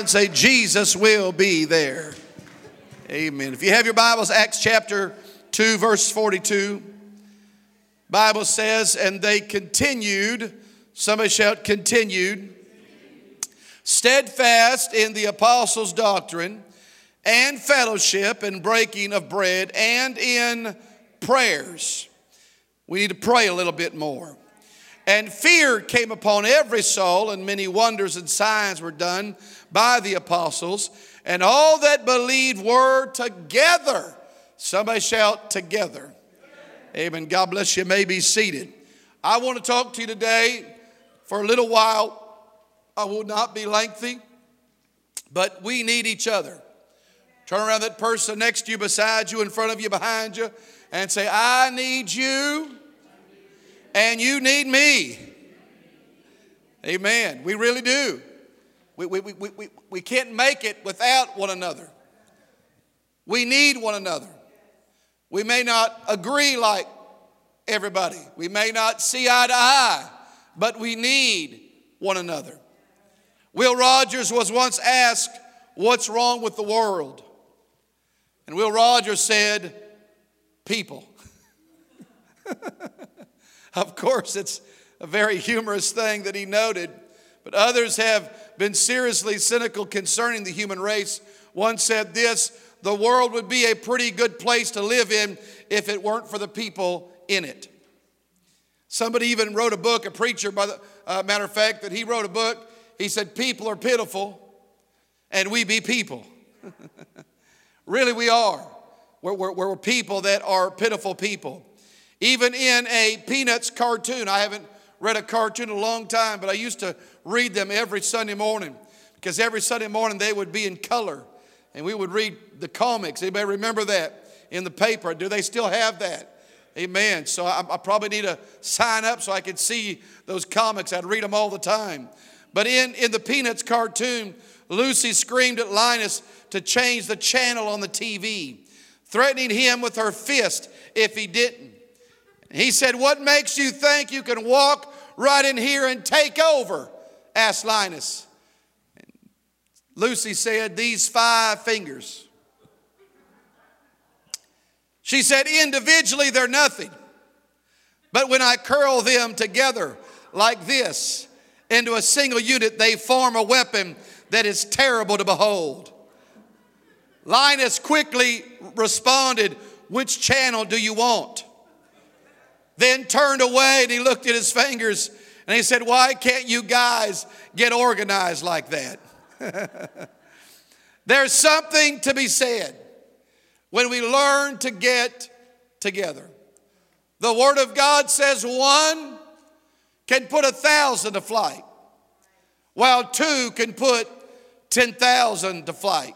and say, Jesus will be there. Amen. If you have your Bibles, Acts chapter 2, verse 42. Bible says, and they continued, somebody shout, continued, steadfast in the apostles' doctrine and fellowship and breaking of bread and in prayers. We need to pray a little bit more. And fear came upon every soul, and many wonders and signs were done by the apostles. And all that believed were together. Somebody shout, together. Amen. God bless you. May be seated. I want to talk to you today for a little while. I will not be lengthy, but we need each other. Turn around that person next to you, beside you, in front of you, behind you, and say, I need you and you need me. Amen. We really do. We, we, we, we, we can't make it without one another. We need one another. We may not agree like everybody, we may not see eye to eye, but we need one another. Will Rogers was once asked, What's wrong with the world? And Will Rogers said, People. Of course, it's a very humorous thing that he noted, but others have been seriously cynical concerning the human race. One said this the world would be a pretty good place to live in if it weren't for the people in it. Somebody even wrote a book, a preacher, by the uh, matter of fact, that he wrote a book. He said, People are pitiful, and we be people. really, we are. We're, we're, we're people that are pitiful people. Even in a Peanuts cartoon, I haven't read a cartoon in a long time, but I used to read them every Sunday morning because every Sunday morning they would be in color and we would read the comics. Anybody remember that in the paper? Do they still have that? Amen. So I, I probably need to sign up so I could see those comics. I'd read them all the time. But in, in the Peanuts cartoon, Lucy screamed at Linus to change the channel on the TV, threatening him with her fist if he didn't. He said, What makes you think you can walk right in here and take over? asked Linus. Lucy said, These five fingers. She said, Individually, they're nothing. But when I curl them together like this into a single unit, they form a weapon that is terrible to behold. Linus quickly responded, Which channel do you want? Then turned away and he looked at his fingers and he said, Why can't you guys get organized like that? There's something to be said when we learn to get together. The Word of God says one can put a thousand to flight, while two can put 10,000 to flight.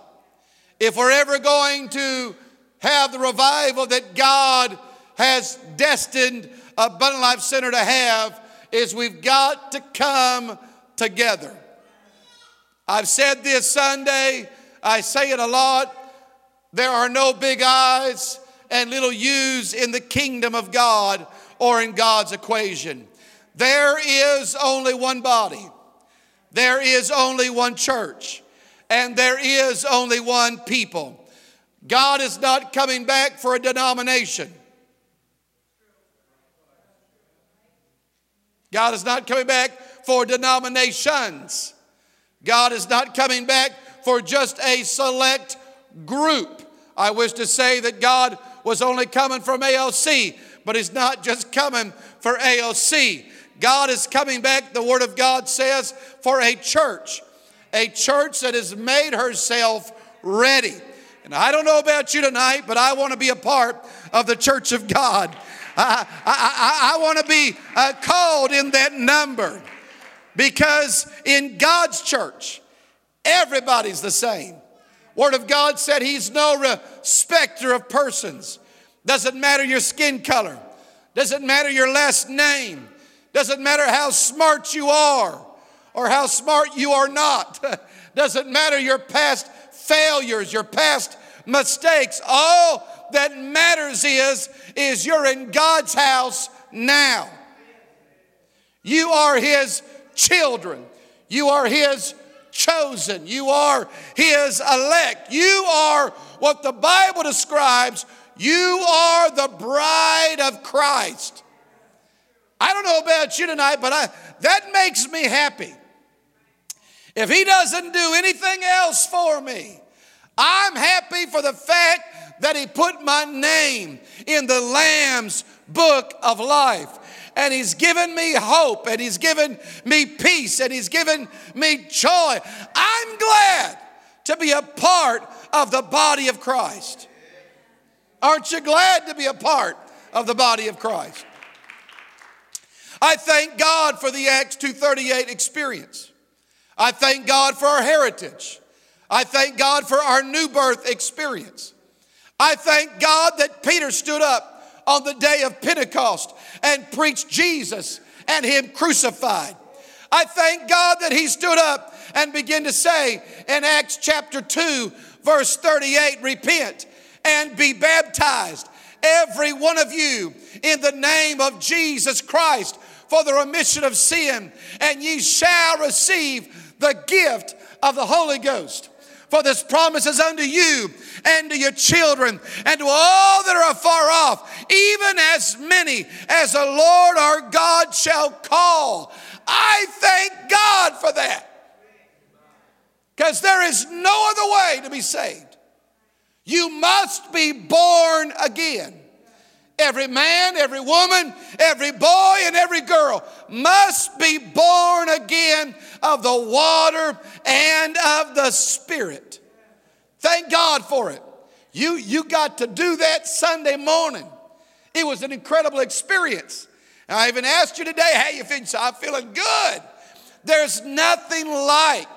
If we're ever going to have the revival that God has destined Abundant Life Center to have is we've got to come together. I've said this Sunday, I say it a lot. There are no big eyes and little U's in the kingdom of God or in God's equation. There is only one body, there is only one church, and there is only one people. God is not coming back for a denomination. God is not coming back for denominations. God is not coming back for just a select group. I wish to say that God was only coming from ALC, but He's not just coming for ALC. God is coming back, the Word of God says, for a church, a church that has made herself ready. And I don't know about you tonight, but I want to be a part of the church of God. I, I, I, want to be uh, called in that number because in God's church, everybody's the same. Word of God said He's no respecter of persons. Doesn't matter your skin color, doesn't matter your last name, doesn't matter how smart you are or how smart you are not, doesn't matter your past failures, your past mistakes. All that matters is, is you're in God's house now. You are His children. You are His chosen. You are his elect. You are what the Bible describes. You are the bride of Christ. I don't know about you tonight, but I, that makes me happy. If he doesn't do anything else for me, I'm happy for the fact that he put my name in the Lamb's book of life. And he's given me hope, and he's given me peace, and he's given me joy. I'm glad to be a part of the body of Christ. Aren't you glad to be a part of the body of Christ? I thank God for the Acts 238 experience. I thank God for our heritage. I thank God for our new birth experience. I thank God that Peter stood up on the day of Pentecost and preached Jesus and Him crucified. I thank God that He stood up and began to say in Acts chapter 2, verse 38, repent and be baptized, every one of you, in the name of Jesus Christ for the remission of sin, and ye shall receive the gift of the Holy Ghost. For this promise is unto you and to your children and to all that are afar off, even as many as the Lord our God shall call. I thank God for that. Because there is no other way to be saved. You must be born again. Every man, every woman, every boy, and every girl must be born again of the water and of the Spirit. Thank God for it. You, you got to do that Sunday morning. It was an incredible experience. I even asked you today, how you feeling? So I'm feeling good. There's nothing like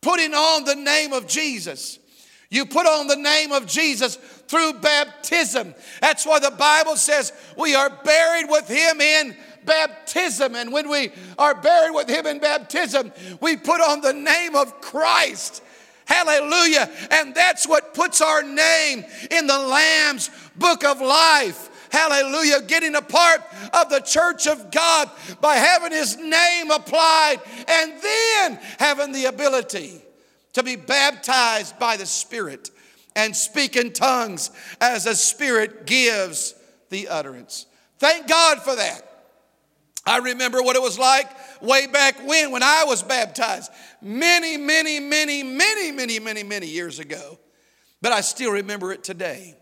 putting on the name of Jesus. You put on the name of Jesus through baptism. That's why the Bible says we are buried with him in baptism. And when we are buried with him in baptism, we put on the name of Christ. Hallelujah. And that's what puts our name in the Lamb's book of life. Hallelujah. Getting a part of the church of God by having his name applied and then having the ability to be baptized by the Spirit and speak in tongues as the Spirit gives the utterance. Thank God for that. I remember what it was like way back when, when I was baptized, many, many, many, many, many, many, many years ago. But I still remember it today,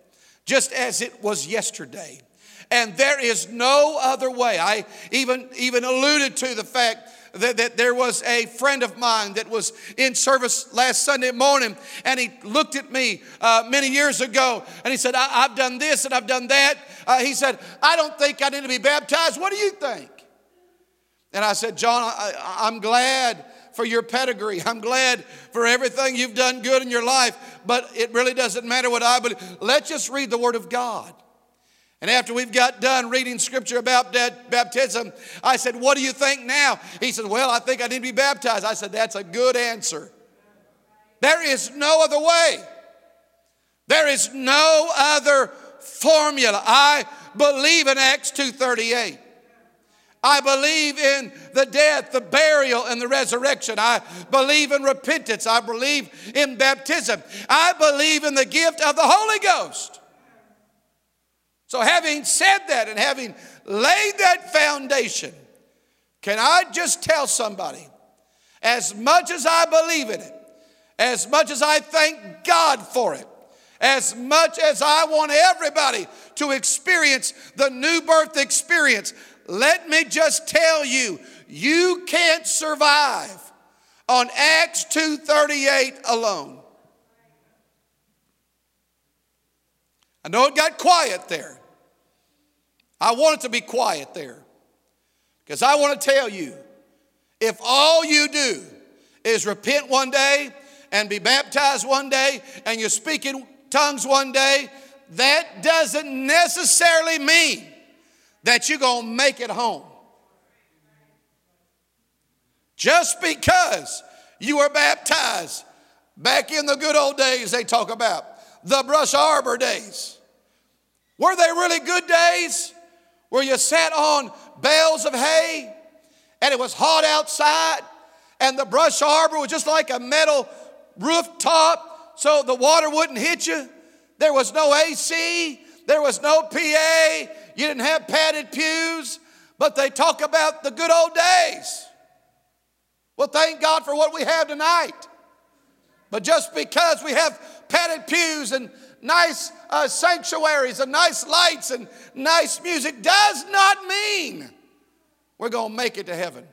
just as it was yesterday. And there is no other way. I even, even alluded to the fact that, that there was a friend of mine that was in service last Sunday morning, and he looked at me uh, many years ago, and he said, I, have done this and I've done that. Uh, he said, I don't think I need to be baptized. What do you think? And I said, John, I, I'm glad for your pedigree. I'm glad for everything you've done good in your life, but it really doesn't matter what I believe. Let's just read the Word of God. And after we've got done reading scripture about baptism, I said, What do you think now? He said, Well, I think I need to be baptized. I said, That's a good answer. There is no other way. There is no other formula. I believe in Acts 2:38. I believe in the death, the burial, and the resurrection. I believe in repentance. I believe in baptism. I believe in the gift of the Holy Ghost. So, having said that and having laid that foundation, can I just tell somebody, as much as I believe in it, as much as I thank God for it, as much as I want everybody to experience the new birth experience, let me just tell you, you can't survive on Acts 2:38 alone. I know it got quiet there. I want it to be quiet there because I want to tell you if all you do is repent one day and be baptized one day and you speak in tongues one day, that doesn't necessarily mean that you're going to make it home. Just because you were baptized back in the good old days, they talk about the Brush Arbor days. Were they really good days? Where you sat on bales of hay and it was hot outside and the brush arbor was just like a metal rooftop so the water wouldn't hit you. There was no AC, there was no PA, you didn't have padded pews, but they talk about the good old days. Well, thank God for what we have tonight. But just because we have padded pews and nice uh, sanctuaries and nice lights and nice music does not mean we're going to make it to heaven.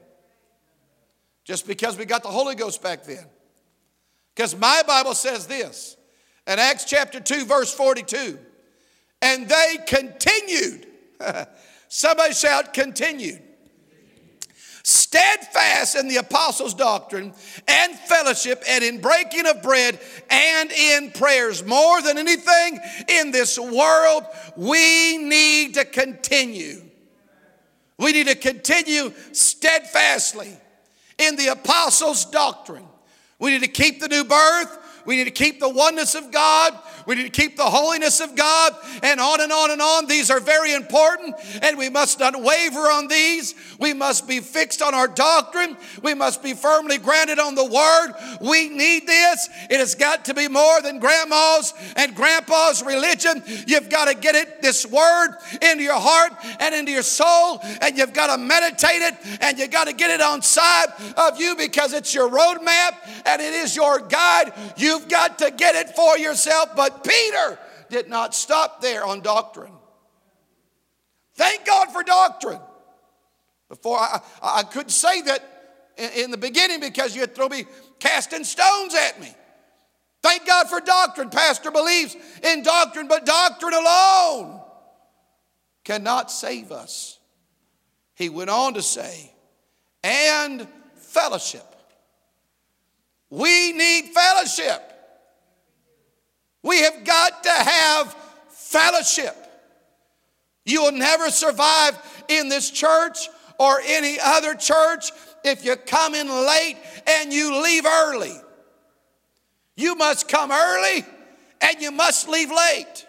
Just because we got the Holy Ghost back then. Because my Bible says this in Acts chapter 2, verse 42. And they continued. Somebody shout, continued steadfast in the apostles' doctrine and fellowship and in breaking of bread and in prayers. More than anything in this world, we need to continue. We need to continue steadfastly in the apostles' doctrine. We need to keep the new birth. We need to keep the oneness of God. We need to keep the holiness of God and on and on and on. These are very important and we must not waver on these. We must be fixed on our doctrine. We must be firmly grounded on the word. We need this. It has got to be more than grandma's and grandpa's religion. You've got to get it, this word, into your heart and into your soul, and you've got to meditate it and you've got to get it on side of you because it's your roadmap and it is your guide. You've got to get it for yourself. But Peter did not stop there on doctrine. Thank God for doctrine. Before I, I couldn't say that in, in the beginning because you'd throw me casting stones at me. Thank God for doctrine. Pastor believes in doctrine, but doctrine alone cannot save us. He went on to say, and fellowship. We need fellowship. We have got to have fellowship. You will never survive in this church or any other church if you come in late and you leave early. You must come early and you must leave late.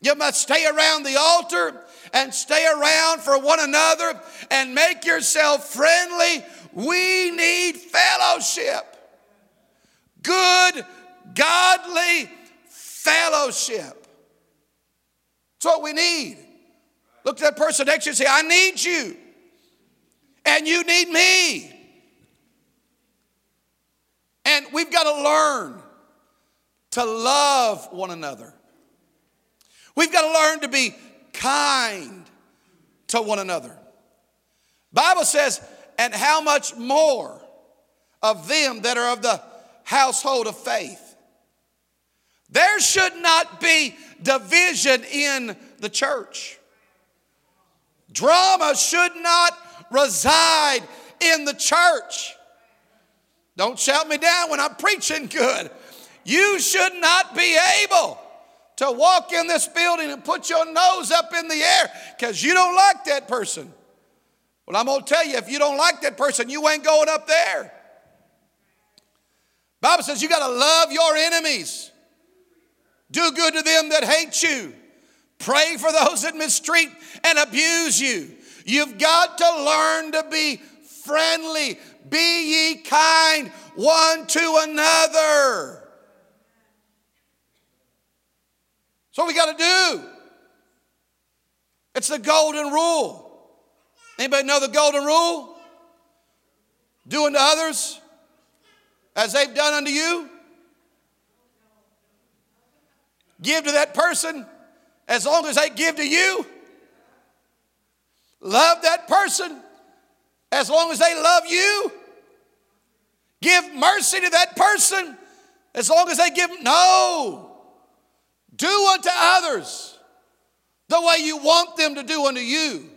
You must stay around the altar and stay around for one another and make yourself friendly. We need fellowship. Good, godly fellowship. That's what we need. Look at that person next to you and say, I need you. And you need me. And we've got to learn to love one another. We've got to learn to be kind to one another. Bible says, and how much more of them that are of the household of faith. There should not be division in the church. Drama should not reside in the church. Don't shout me down when I'm preaching good. You should not be able to walk in this building and put your nose up in the air because you don't like that person. Well, I'm going to tell you, if you don't like that person, you ain't going up there. Bible says you got to love your enemies. Do good to them that hate you. Pray for those that mistreat and abuse you. You've got to learn to be friendly. Be ye kind one to another. What we got to do. It's the golden rule. Anybody know the golden rule? Do unto others as they've done unto you. Give to that person as long as they give to you. Love that person as long as they love you. Give mercy to that person as long as they give. No. Do unto others the way you want them to do unto you.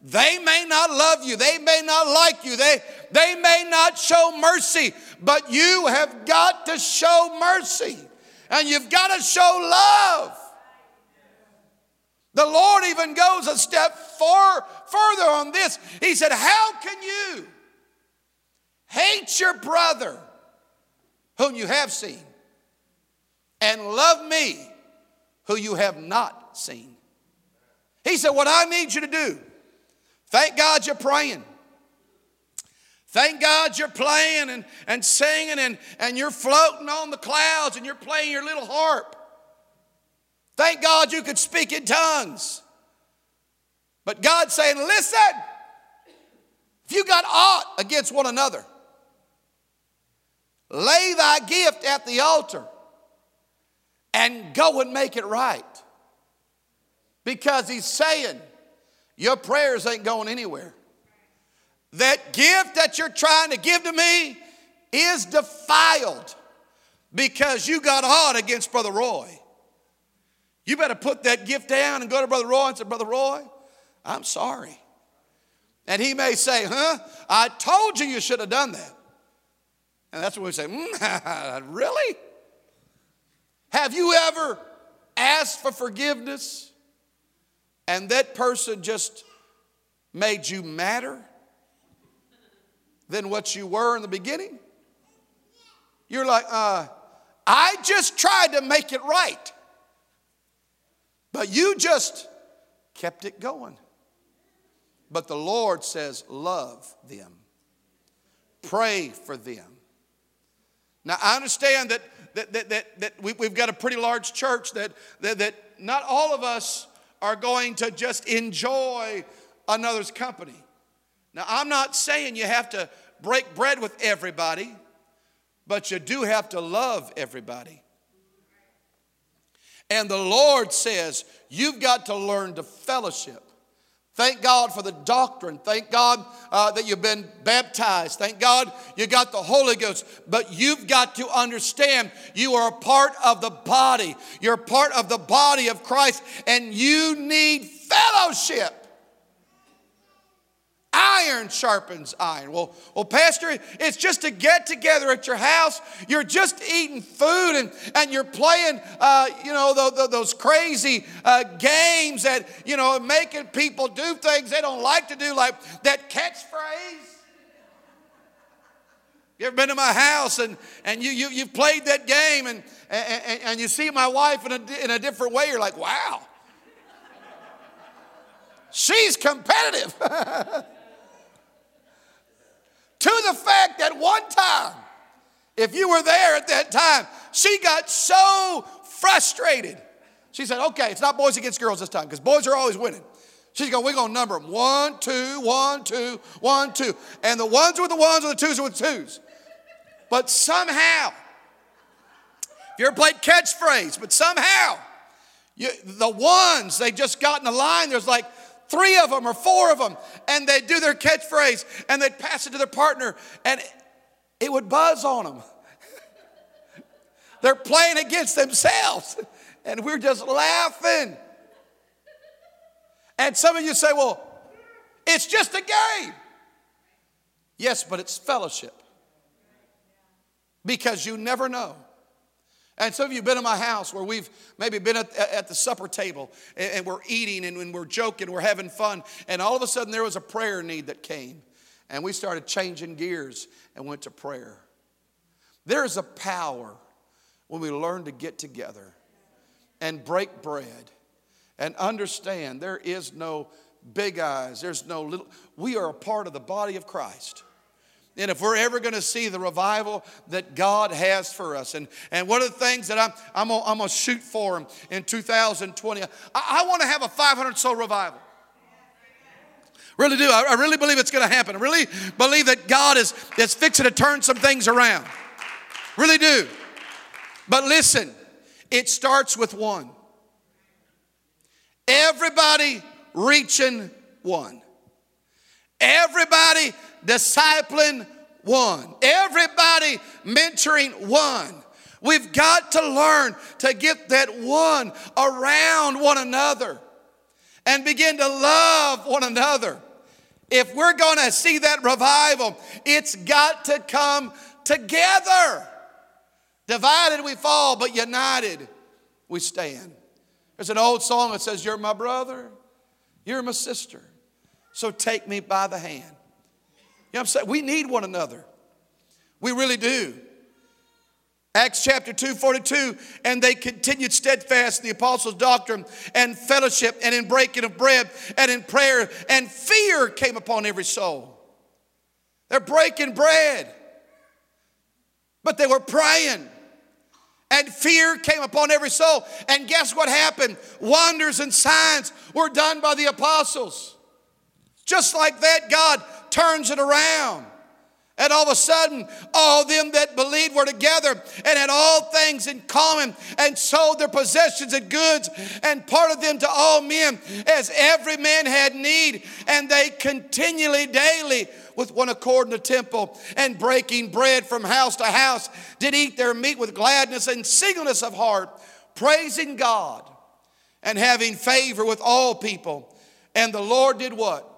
They may not love you, they may not like you, they, they may not show mercy, but you have got to show mercy and you've got to show love. The Lord even goes a step far further on this. He said, How can you hate your brother whom you have seen and love me who you have not seen? He said, What I need you to do, thank God you're praying. Thank God you're playing and, and singing and, and you're floating on the clouds and you're playing your little harp. Thank God you could speak in tongues. But God's saying, listen, if you got aught against one another, lay thy gift at the altar and go and make it right. Because he's saying, your prayers ain't going anywhere. That gift that you're trying to give to me is defiled because you got hot against Brother Roy. You better put that gift down and go to Brother Roy and say, Brother Roy, I'm sorry. And he may say, Huh? I told you you should have done that. And that's when we say, mm, Really? Have you ever asked for forgiveness and that person just made you madder than what you were in the beginning? You're like, uh, I just tried to make it right. But you just kept it going. But the Lord says, love them, pray for them. Now, I understand that, that, that, that, that we, have got a pretty large church, that, that, that not all of us are going to just enjoy another's company. Now, I'm not saying you have to break bread with everybody, but you do have to love everybody. And the Lord says, you've got to learn to fellowship. Thank God for the doctrine. Thank God uh, that you've been baptized. Thank God you got the Holy Ghost. But you've got to understand you are a part of the body. You're part of the body of Christ, and you need fellowship. Iron sharpens iron. Well, well, Pastor, it's just a get together at your house. You're just eating food and, and you're playing, uh, you know, the, the, those crazy uh, games that, you know, making people do things they don't like to do, like that catchphrase. You ever been to my house and, and you, you, you've played that game and, and, and you see my wife in a, in a different way, you're like, wow. She's competitive. to the fact that one time, if you were there at that time, she got so frustrated. She said, okay, it's not boys against girls this time because boys are always winning. She's going, we're going to number them one, two, one, two, one, two. And the ones with the ones and the twos with the twos. But somehow, if you ever played catchphrase, but somehow, you, the ones, they just got in the line, there's like three of them or four of them, and they'd do their catchphrase and they'd pass it to their partner, and it would buzz on them. They're playing against themselves, and we're just laughing. And some of you say, well, it's just a game. Yes, but it's fellowship. Because you never know and some of you have been in my house where we've maybe been at, at the supper table and, we're eating and, and we're joking, we're having fun, and all of a sudden there was a prayer need that came. And we started changing gears and went to prayer. There's a power when we learn to get together and break bread and understand there is no big eyes, there's no little, we are a part of the body of Christ. And if we're ever going to see the revival that God has for us, and, and one of the things that I'm, I'm going I'm to shoot for in, in 2020, I, I want to have a 500 soul revival. Really do. I, I really believe it's going to happen. I really believe that God is, is fixing to turn some things around. Really do. But listen, it starts with one. Everybody reaching one. Everybody discipling one. Everybody mentoring one. We've got to learn to get that one around one another and begin to love one another. If we're going to see that revival, it's got to come together. Divided we fall, but united we stand. There's an old song that says, You're my brother, you're my sister, so take me by the hand. You know what I'm saying? We need one another. We really do. Acts chapter 2, 42, and they continued steadfast in the apostles' doctrine and fellowship and in breaking of bread and in prayer, and fear came upon every soul. They're breaking bread. But they were praying. And fear came upon every soul. And guess what happened? Wonders and signs were done by the apostles. Just like that, God turns it around. And all of a sudden, all them that believed were together and had all things in common and sold their possessions and goods and parted them to all men as every man had need. And they continually, daily, with one accord in the temple and breaking bread from house to house, did eat their meat with gladness and singleness of heart, praising God and having favor with all people. And the Lord did what?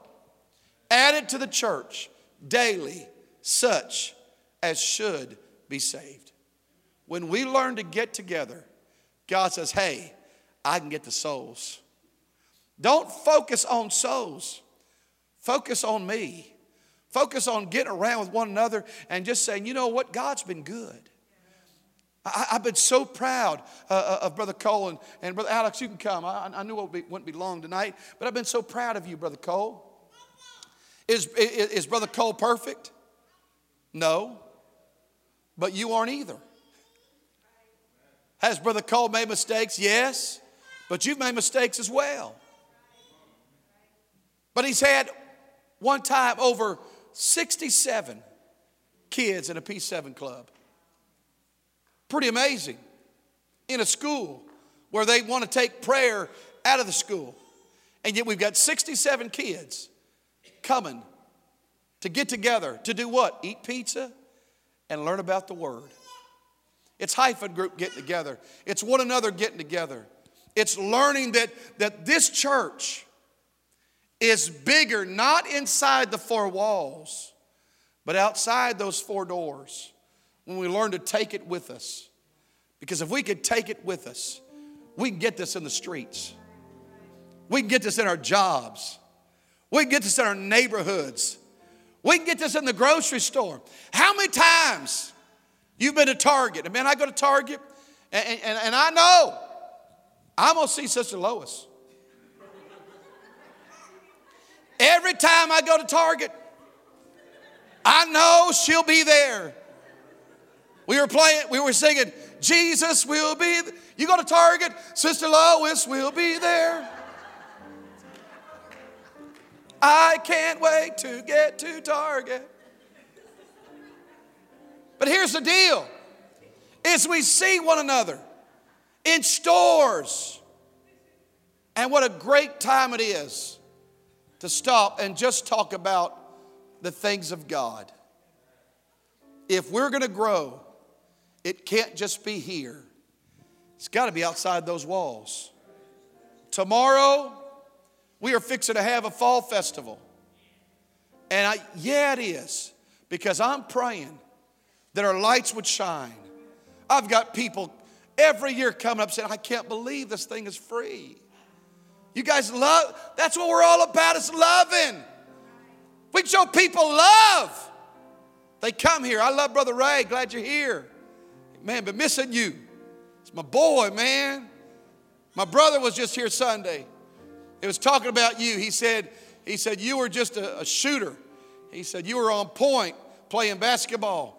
Added to the church daily such as should be saved. When we learn to get together, God says, Hey, I can get the souls. Don't focus on souls, focus on me. Focus on getting around with one another and just saying, you know what, God's been good. I, have been so proud uh, uh, of Brother Cole and, and Brother Alex. You can come. I, I knew it would wouldn't be long tonight, but I've been so proud of you, Brother Cole. Is, is, is Brother Cole perfect? No, but you aren't either. Has Brother Cole made mistakes? Yes, but you've made mistakes as well. But he's had one time over 67 kids in a P7 club. Pretty amazing. In a school where they want to take prayer out of the school. And yet we've got 67 kids coming to get together to do what? Eat pizza and learn about the Word. It's hyphen group getting together. It's one another getting together. It's learning that, that this church is bigger, not inside the four walls, but outside those four doors when we learn to take it with us. Because if we could take it with us, we can get this in the streets. We can get this in our jobs. We can get this in our neighborhoods. We can get this in the grocery store. How many times you've been to Target? And man, I go to Target and, and, and I know I'm going to see Sister Lois. Every time I go to Target, I know she'll be there. We were playing, we were singing, Jesus will be. You go to Target, Sister Lois will be there. I can't wait to get to Target. But here's the deal is we see one another in stores. And what a great time it is to stop and just talk about the things of God. If we're going to grow, it can't just be here. It's got to be outside those walls. Tomorrow, we are fixing to have a fall festival. And I, yeah, it is, because I'm praying that our lights would shine. I've got people every year coming up saying, I can't believe this thing is free. You guys love, that's what we're all about, is loving. We show people love. They come here. I love Brother Ray. Glad you're here. Man, been missing you. It's my boy, man. My brother was just here Sunday. He was talking about you. He said, he said, you were just a, a shooter. He said, you were on point playing basketball.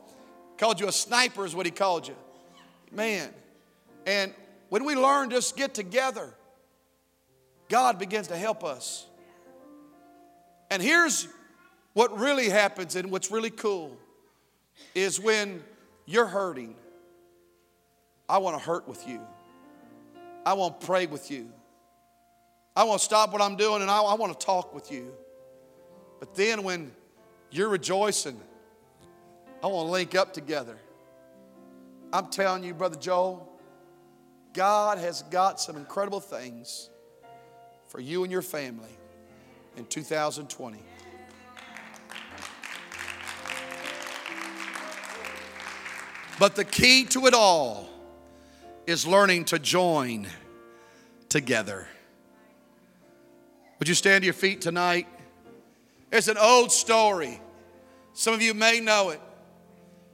Called you a sniper, is what he called you. Man. And when we learn just get together, God begins to help us. And here's what really happens and what's really cool is when you're hurting, I want to hurt with you. I want to pray with you. I want to stop what I'm doing and I, I want to talk with you. But then when you're rejoicing, I want to link up together. I'm telling you, Brother Joel, God has got some incredible things for you and your family in 2020. But the key to it all is learning to join together. Would you stand to your feet tonight? It's an old story. Some of you may know it.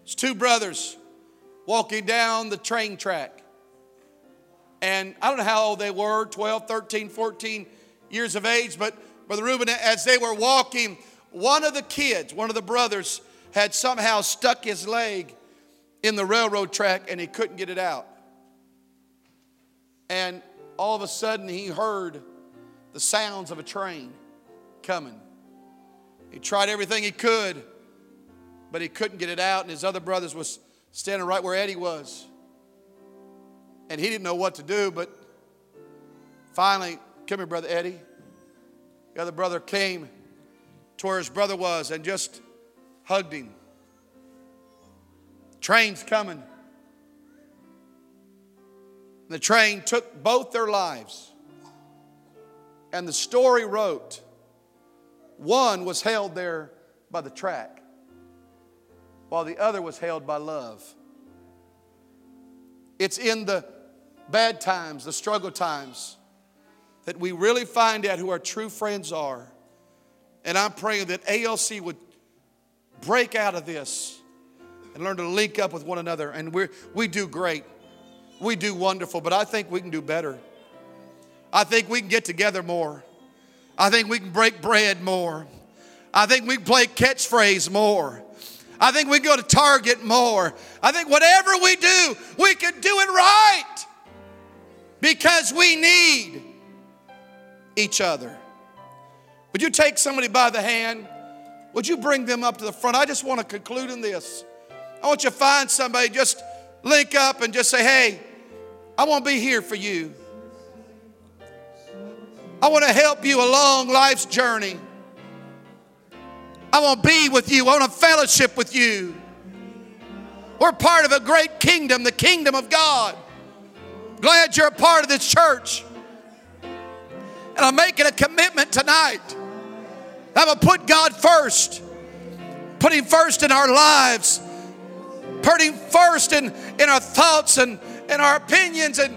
It's two brothers walking down the train track. And I don't know how old they were 12, 13, 14 years of age, but Brother Reuben, as they were walking, one of the kids, one of the brothers, had somehow stuck his leg in the railroad track and he couldn't get it out. And all of a sudden he heard the sounds of a train coming. He tried everything he could, but he couldn't get it out, and his other brothers was standing right where Eddie was. And he didn't know what to do, but finally, come here, brother Eddie. The other brother came to where his brother was and just hugged him. Train's coming. The train took both their lives. And the story wrote one was held there by the track, while the other was held by love. It's in the bad times, the struggle times, that we really find out who our true friends are. And I'm praying that ALC would break out of this and learn to link up with one another. And we we do great. We do wonderful, but I think we can do better. I think we can get together more. I think we can break bread more. I think we can play catchphrase more. I think we go to Target more. I think whatever we do, we can do it right because we need each other. Would you take somebody by the hand? Would you bring them up to the front? I just want to conclude in this. I want you to find somebody, just link up and just say, hey, I want to be here for you. I want to help you along life's journey. I want to be with you. I want to fellowship with you. We're part of a great kingdom, the kingdom of God. Glad you're a part of this church. And I'm making a commitment tonight. I'm going to put God first, put Him first in our lives, put Him first in, in our thoughts and in our opinions and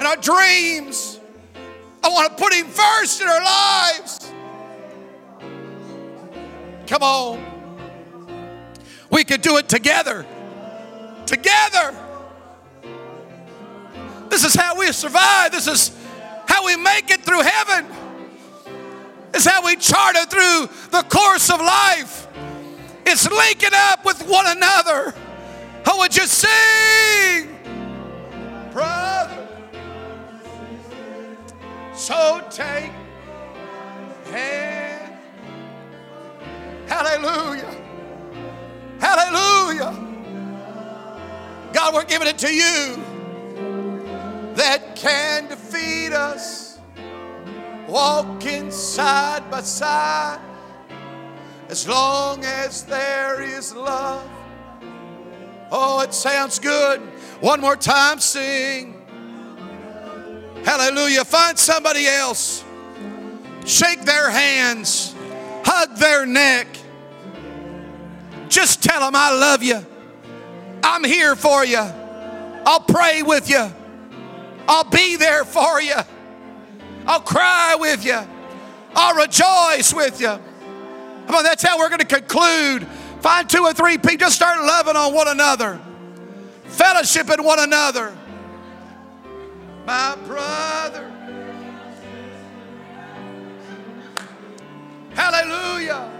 in our dreams. I want to put Him first in our lives. Come on. We could do it together. Together. This is how we survive. This is how we make it through heaven. Is how we charter through the course of life. It's linking up with one another. How would you sing? Brother. So take hand. Hallelujah. Hallelujah. God, we're giving it to you that can defeat us, walking side by side, as long as there is love. Oh, it sounds good. One more time, sing. Hallelujah. Find somebody else. Shake their hands. Hug their neck. Just tell them, I love you. I'm here for you. I'll pray with you. I'll be there for you. I'll cry with you. I'll rejoice with you. Come on, that's how we're going to conclude. Find two or three people. Just start loving on one another, fellowshipping one another. My brother. Hallelujah.